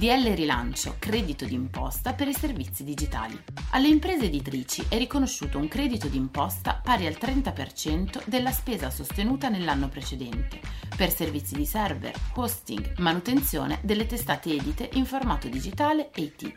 DL Rilancio, credito d'imposta per i servizi digitali. Alle imprese editrici è riconosciuto un credito d'imposta pari al 30% della spesa sostenuta nell'anno precedente per servizi di server, hosting, manutenzione delle testate edite in formato digitale e IT.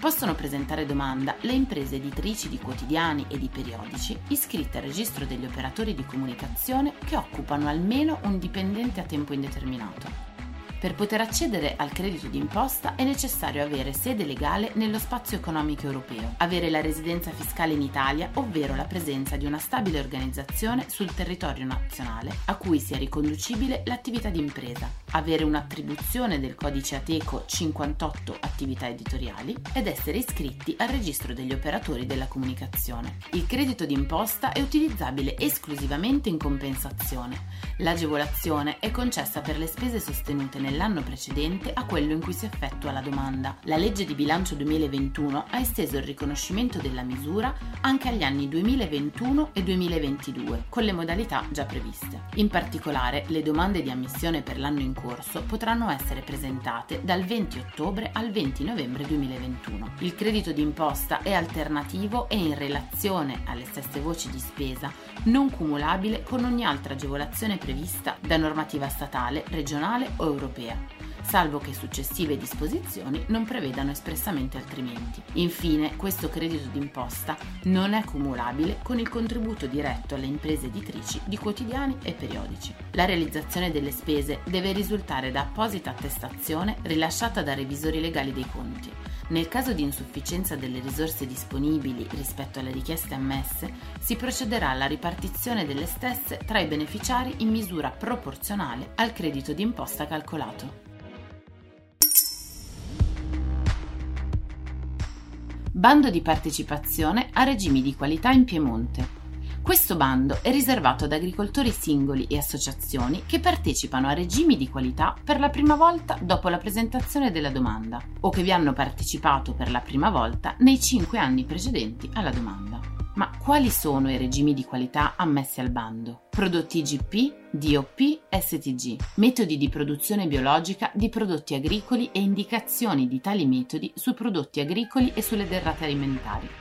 Possono presentare domanda le imprese editrici di quotidiani e di periodici iscritte al registro degli operatori di comunicazione che occupano almeno un dipendente a tempo indeterminato. Per poter accedere al credito d'imposta è necessario avere sede legale nello spazio economico europeo, avere la residenza fiscale in Italia, ovvero la presenza di una stabile organizzazione sul territorio nazionale a cui sia riconducibile l'attività di impresa, avere un'attribuzione del codice Ateco 58 attività editoriali ed essere iscritti al registro degli operatori della comunicazione. Il credito d'imposta è utilizzabile esclusivamente in compensazione. L'agevolazione è concessa per le spese sostenute nel nell'anno precedente a quello in cui si effettua la domanda. La legge di bilancio 2021 ha esteso il riconoscimento della misura anche agli anni 2021 e 2022, con le modalità già previste. In particolare, le domande di ammissione per l'anno in corso potranno essere presentate dal 20 ottobre al 20 novembre 2021. Il credito d'imposta è alternativo e in relazione alle stesse voci di spesa non cumulabile con ogni altra agevolazione prevista da normativa statale, regionale o europea europea, salvo che successive disposizioni non prevedano espressamente altrimenti. Infine, questo credito d'imposta non è cumulabile con il contributo diretto alle imprese editrici di quotidiani e periodici. La realizzazione delle spese deve risultare da apposita attestazione rilasciata da revisori legali dei conti. Nel caso di insufficienza delle risorse disponibili rispetto alle richieste ammesse, si procederà alla ripartizione delle stesse tra i beneficiari in misura proporzionale al credito d'imposta calcolato. Bando di partecipazione a regimi di qualità in Piemonte. Questo bando è riservato ad agricoltori singoli e associazioni che partecipano a regimi di qualità per la prima volta dopo la presentazione della domanda o che vi hanno partecipato per la prima volta nei cinque anni precedenti alla domanda. Ma quali sono i regimi di qualità ammessi al bando? Prodotti IGP, DOP, STG, metodi di produzione biologica di prodotti agricoli e indicazioni di tali metodi su prodotti agricoli e sulle derrate alimentari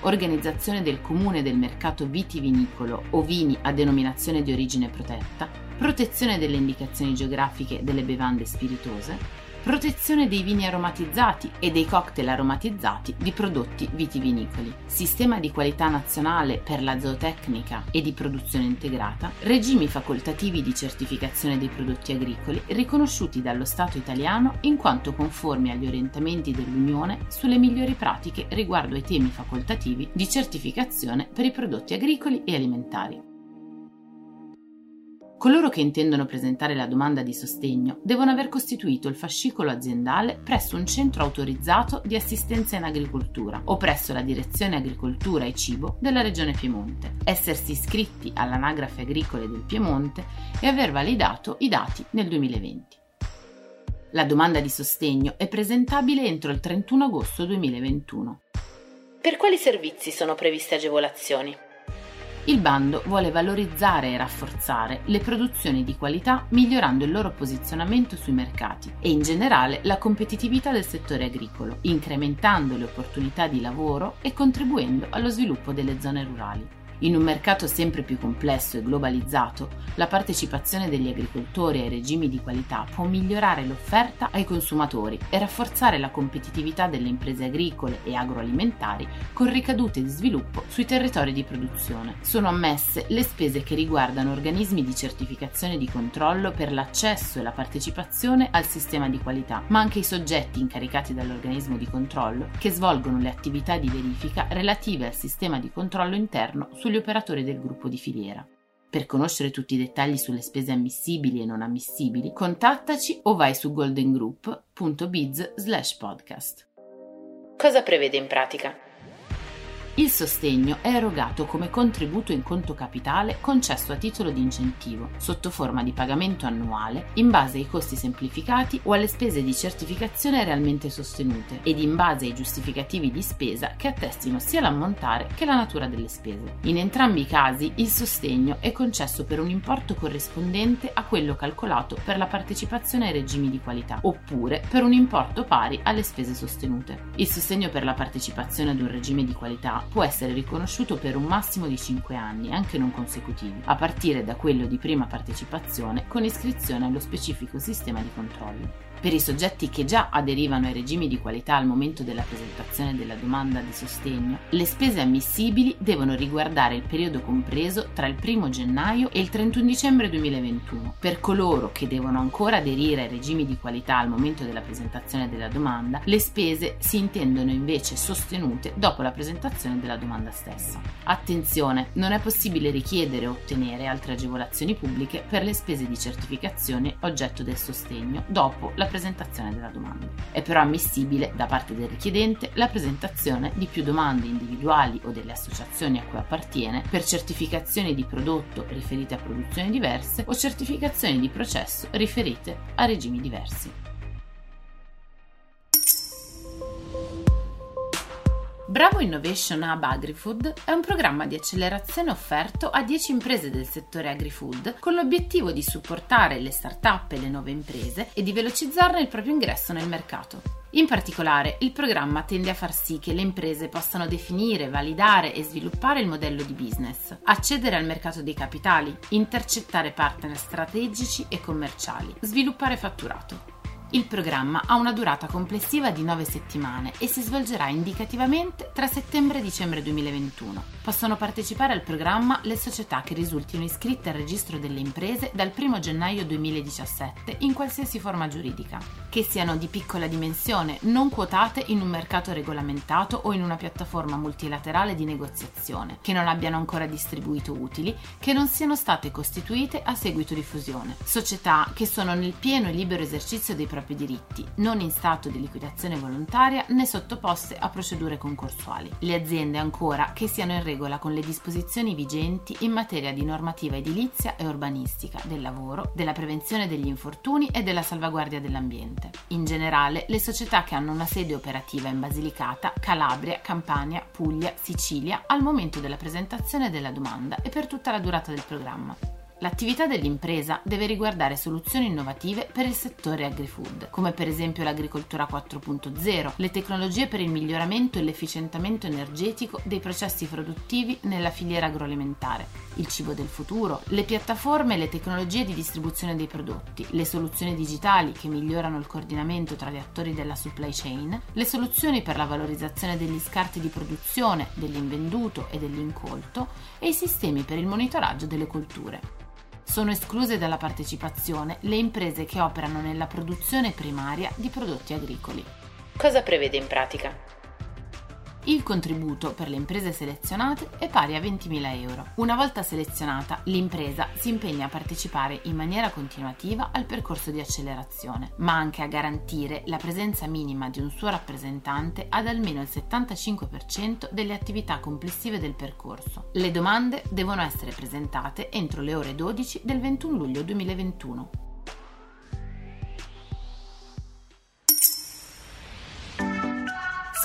organizzazione del comune del mercato vitivinicolo o vini a denominazione di origine protetta, protezione delle indicazioni geografiche delle bevande spiritose, protezione dei vini aromatizzati e dei cocktail aromatizzati di prodotti vitivinicoli, sistema di qualità nazionale per la zootecnica e di produzione integrata, regimi facoltativi di certificazione dei prodotti agricoli riconosciuti dallo Stato italiano in quanto conformi agli orientamenti dell'Unione sulle migliori pratiche riguardo ai temi facoltativi di certificazione per i prodotti agricoli e alimentari. Coloro che intendono presentare la domanda di sostegno devono aver costituito il fascicolo aziendale presso un centro autorizzato di assistenza in agricoltura o presso la Direzione Agricoltura e Cibo della Regione Piemonte, essersi iscritti all'anagrafe agricole del Piemonte e aver validato i dati nel 2020. La domanda di sostegno è presentabile entro il 31 agosto 2021. Per quali servizi sono previste agevolazioni? Il bando vuole valorizzare e rafforzare le produzioni di qualità migliorando il loro posizionamento sui mercati e in generale la competitività del settore agricolo, incrementando le opportunità di lavoro e contribuendo allo sviluppo delle zone rurali. In un mercato sempre più complesso e globalizzato, la partecipazione degli agricoltori ai regimi di qualità può migliorare l'offerta ai consumatori e rafforzare la competitività delle imprese agricole e agroalimentari con ricadute di sviluppo sui territori di produzione. Sono ammesse le spese che riguardano organismi di certificazione di controllo per l'accesso e la partecipazione al sistema di qualità, ma anche i soggetti incaricati dall'organismo di controllo che svolgono le attività di verifica relative al sistema di controllo interno su sugli operatori del gruppo di filiera. Per conoscere tutti i dettagli sulle spese ammissibili e non ammissibili, contattaci o vai su goldengroup.biz podcast. Cosa prevede in pratica? Il sostegno è erogato come contributo in conto capitale concesso a titolo di incentivo, sotto forma di pagamento annuale, in base ai costi semplificati o alle spese di certificazione realmente sostenute ed in base ai giustificativi di spesa che attestino sia l'ammontare che la natura delle spese. In entrambi i casi il sostegno è concesso per un importo corrispondente a quello calcolato per la partecipazione ai regimi di qualità, oppure per un importo pari alle spese sostenute. Il sostegno per la partecipazione ad un regime di qualità può essere riconosciuto per un massimo di 5 anni, anche non consecutivi, a partire da quello di prima partecipazione con iscrizione allo specifico sistema di controllo. Per i soggetti che già aderivano ai regimi di qualità al momento della presentazione della domanda di sostegno, le spese ammissibili devono riguardare il periodo compreso tra il 1 gennaio e il 31 dicembre 2021. Per coloro che devono ancora aderire ai regimi di qualità al momento della presentazione della domanda, le spese si intendono invece sostenute dopo la presentazione della domanda stessa. Attenzione, non è possibile richiedere o ottenere altre agevolazioni pubbliche per le spese di certificazione oggetto del sostegno dopo la presentazione della domanda. È però ammissibile da parte del richiedente la presentazione di più domande individuali o delle associazioni a cui appartiene per certificazioni di prodotto riferite a produzioni diverse o certificazioni di processo riferite a regimi diversi. Bravo Innovation Hub AgriFood è un programma di accelerazione offerto a 10 imprese del settore agrifood con l'obiettivo di supportare le start-up e le nuove imprese e di velocizzarne il proprio ingresso nel mercato. In particolare, il programma tende a far sì che le imprese possano definire, validare e sviluppare il modello di business, accedere al mercato dei capitali, intercettare partner strategici e commerciali, sviluppare fatturato. Il programma ha una durata complessiva di 9 settimane e si svolgerà indicativamente tra settembre e dicembre 2021. Possono partecipare al programma le società che risultino iscritte al registro delle imprese dal 1 gennaio 2017 in qualsiasi forma giuridica, che siano di piccola dimensione, non quotate in un mercato regolamentato o in una piattaforma multilaterale di negoziazione, che non abbiano ancora distribuito utili, che non siano state costituite a seguito di fusione, società che sono nel pieno e libero esercizio dei propri propri diritti, non in stato di liquidazione volontaria né sottoposte a procedure concorsuali. Le aziende ancora che siano in regola con le disposizioni vigenti in materia di normativa edilizia e urbanistica, del lavoro, della prevenzione degli infortuni e della salvaguardia dell'ambiente. In generale, le società che hanno una sede operativa in Basilicata, Calabria, Campania, Puglia, Sicilia al momento della presentazione della domanda e per tutta la durata del programma. L'attività dell'impresa deve riguardare soluzioni innovative per il settore agri-food, come per esempio l'agricoltura 4.0, le tecnologie per il miglioramento e l'efficientamento energetico dei processi produttivi nella filiera agroalimentare, il cibo del futuro, le piattaforme e le tecnologie di distribuzione dei prodotti, le soluzioni digitali che migliorano il coordinamento tra gli attori della supply chain, le soluzioni per la valorizzazione degli scarti di produzione, dell'invenduto e dell'incolto e i sistemi per il monitoraggio delle colture. Sono escluse dalla partecipazione le imprese che operano nella produzione primaria di prodotti agricoli. Cosa prevede in pratica? Il contributo per le imprese selezionate è pari a 20.000 euro. Una volta selezionata, l'impresa si impegna a partecipare in maniera continuativa al percorso di accelerazione, ma anche a garantire la presenza minima di un suo rappresentante ad almeno il 75% delle attività complessive del percorso. Le domande devono essere presentate entro le ore 12 del 21 luglio 2021.